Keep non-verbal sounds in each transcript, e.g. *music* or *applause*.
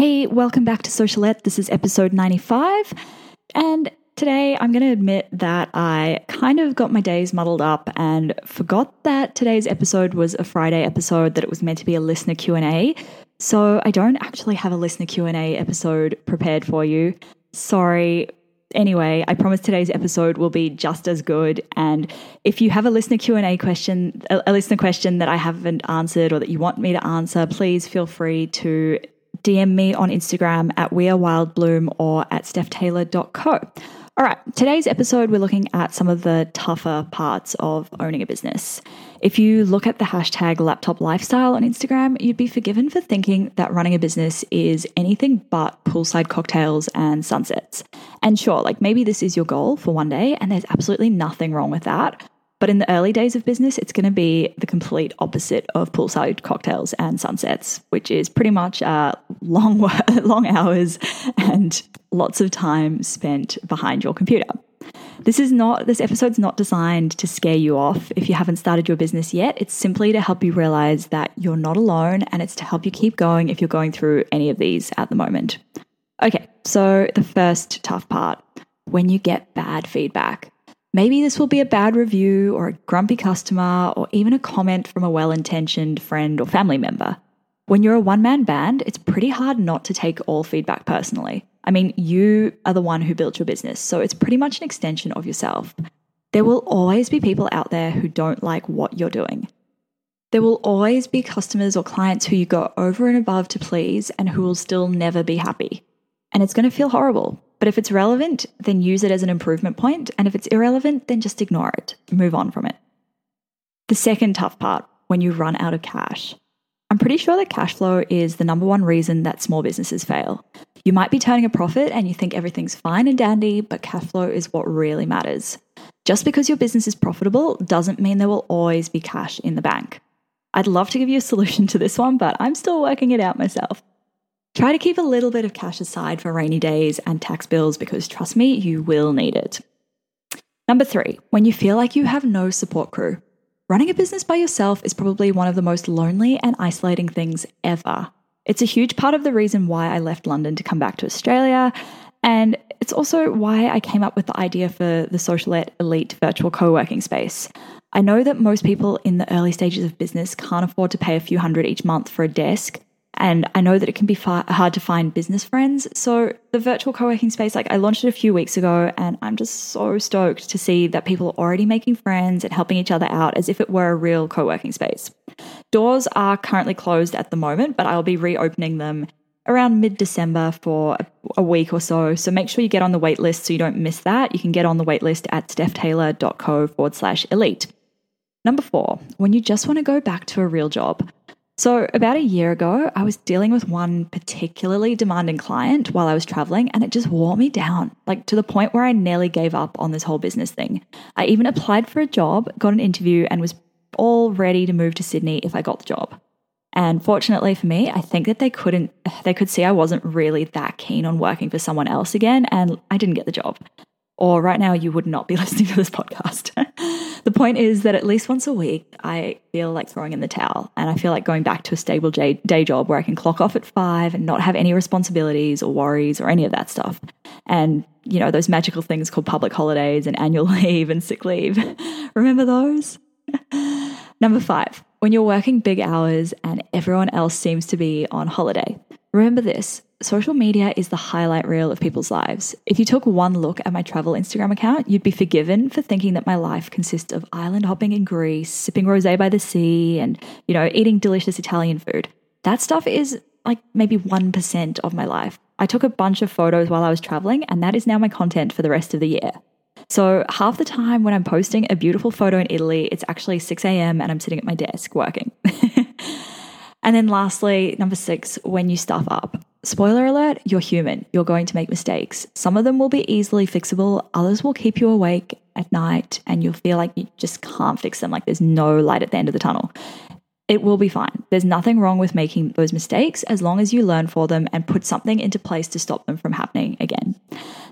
Hey, welcome back to Socialette. This is episode 95. And today I'm going to admit that I kind of got my days muddled up and forgot that today's episode was a Friday episode that it was meant to be a listener Q&A. So I don't actually have a listener Q&A episode prepared for you. Sorry. Anyway, I promise today's episode will be just as good and if you have a listener Q&A question, a listener question that I haven't answered or that you want me to answer, please feel free to DM me on Instagram at wearewildbloom or at stephtaylor.co. All right, today's episode, we're looking at some of the tougher parts of owning a business. If you look at the hashtag laptop lifestyle on Instagram, you'd be forgiven for thinking that running a business is anything but poolside cocktails and sunsets. And sure, like maybe this is your goal for one day, and there's absolutely nothing wrong with that. But in the early days of business, it's going to be the complete opposite of poolside cocktails and sunsets, which is pretty much uh, long, *laughs* long hours and lots of time spent behind your computer. This is not this episode's not designed to scare you off if you haven't started your business yet. It's simply to help you realize that you're not alone and it's to help you keep going if you're going through any of these at the moment. Okay, so the first tough part when you get bad feedback. Maybe this will be a bad review or a grumpy customer or even a comment from a well intentioned friend or family member. When you're a one man band, it's pretty hard not to take all feedback personally. I mean, you are the one who built your business, so it's pretty much an extension of yourself. There will always be people out there who don't like what you're doing. There will always be customers or clients who you go over and above to please and who will still never be happy. And it's going to feel horrible. But if it's relevant, then use it as an improvement point. And if it's irrelevant, then just ignore it, move on from it. The second tough part when you run out of cash. I'm pretty sure that cash flow is the number one reason that small businesses fail. You might be turning a profit and you think everything's fine and dandy, but cash flow is what really matters. Just because your business is profitable doesn't mean there will always be cash in the bank. I'd love to give you a solution to this one, but I'm still working it out myself. Try to keep a little bit of cash aside for rainy days and tax bills because trust me, you will need it. Number three, when you feel like you have no support crew. Running a business by yourself is probably one of the most lonely and isolating things ever. It's a huge part of the reason why I left London to come back to Australia. And it's also why I came up with the idea for the Socialette Elite virtual co working space. I know that most people in the early stages of business can't afford to pay a few hundred each month for a desk, and I know that it can be far, hard to find business friends. So, the virtual co working space, like I launched it a few weeks ago, and I'm just so stoked to see that people are already making friends and helping each other out as if it were a real co working space. Doors are currently closed at the moment, but I'll be reopening them around mid December for a week or so. So, make sure you get on the waitlist so you don't miss that. You can get on the waitlist at stephtaylor.co forward slash elite. Number four, when you just want to go back to a real job. So, about a year ago, I was dealing with one particularly demanding client while I was traveling, and it just wore me down, like to the point where I nearly gave up on this whole business thing. I even applied for a job, got an interview, and was all ready to move to Sydney if I got the job. And fortunately for me, I think that they couldn't, they could see I wasn't really that keen on working for someone else again, and I didn't get the job or right now you would not be *laughs* listening to this podcast. *laughs* the point is that at least once a week, I feel like throwing in the towel and I feel like going back to a stable day job where I can clock off at five and not have any responsibilities or worries or any of that stuff. And, you know, those magical things called public holidays and annual *laughs* leave and sick leave. Remember those? Number five, when you're working big hours and everyone else seems to be on holiday. Remember this social media is the highlight reel of people's lives. If you took one look at my travel Instagram account, you'd be forgiven for thinking that my life consists of island hopping in Greece, sipping rosé by the sea, and, you know, eating delicious Italian food. That stuff is like maybe 1% of my life. I took a bunch of photos while I was traveling, and that is now my content for the rest of the year. So half the time when I'm posting a beautiful photo in Italy, it's actually 6 a.m. and I'm sitting at my desk working. *laughs* and then lastly, number six, when you stuff up. Spoiler alert, you're human. You're going to make mistakes. Some of them will be easily fixable, others will keep you awake at night and you'll feel like you just can't fix them, like there's no light at the end of the tunnel. It will be fine. There's nothing wrong with making those mistakes as long as you learn for them and put something into place to stop them from happening again.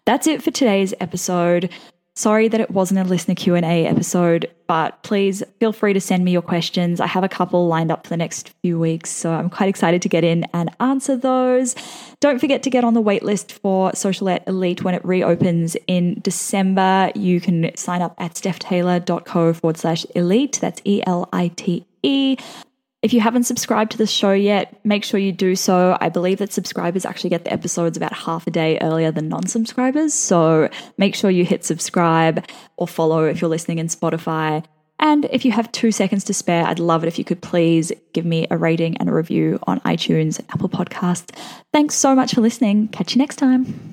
That's it for today's episode. Sorry that it wasn't a listener Q&A episode, but please feel free to send me your questions. I have a couple lined up for the next few weeks, so I'm quite excited to get in and answer those. Don't forget to get on the waitlist for Socialette Elite when it reopens in December. You can sign up at stephtaylor.co forward slash elite. That's E L I T E. If you haven't subscribed to the show yet, make sure you do so. I believe that subscribers actually get the episodes about half a day earlier than non subscribers. So make sure you hit subscribe or follow if you're listening in Spotify. And if you have two seconds to spare, I'd love it if you could please give me a rating and a review on iTunes and Apple Podcasts. Thanks so much for listening. Catch you next time.